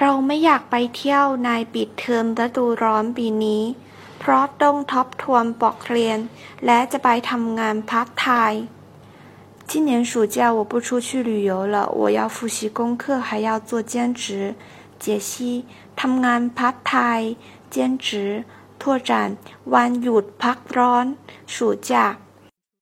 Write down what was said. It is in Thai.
เราไม่อยากไปเที่ยวในปิดเทอมฤดูร้อนปีนี้ เพราะต้องทบทวนบทเรียน และจะไปทำงานพาร์ทไทม์今年暑假我不出去旅游了，我要复习功课，还要做兼职。解析ทำงานพาร์ทไทม์兼职拓展วันหยุดพักร้อน暑假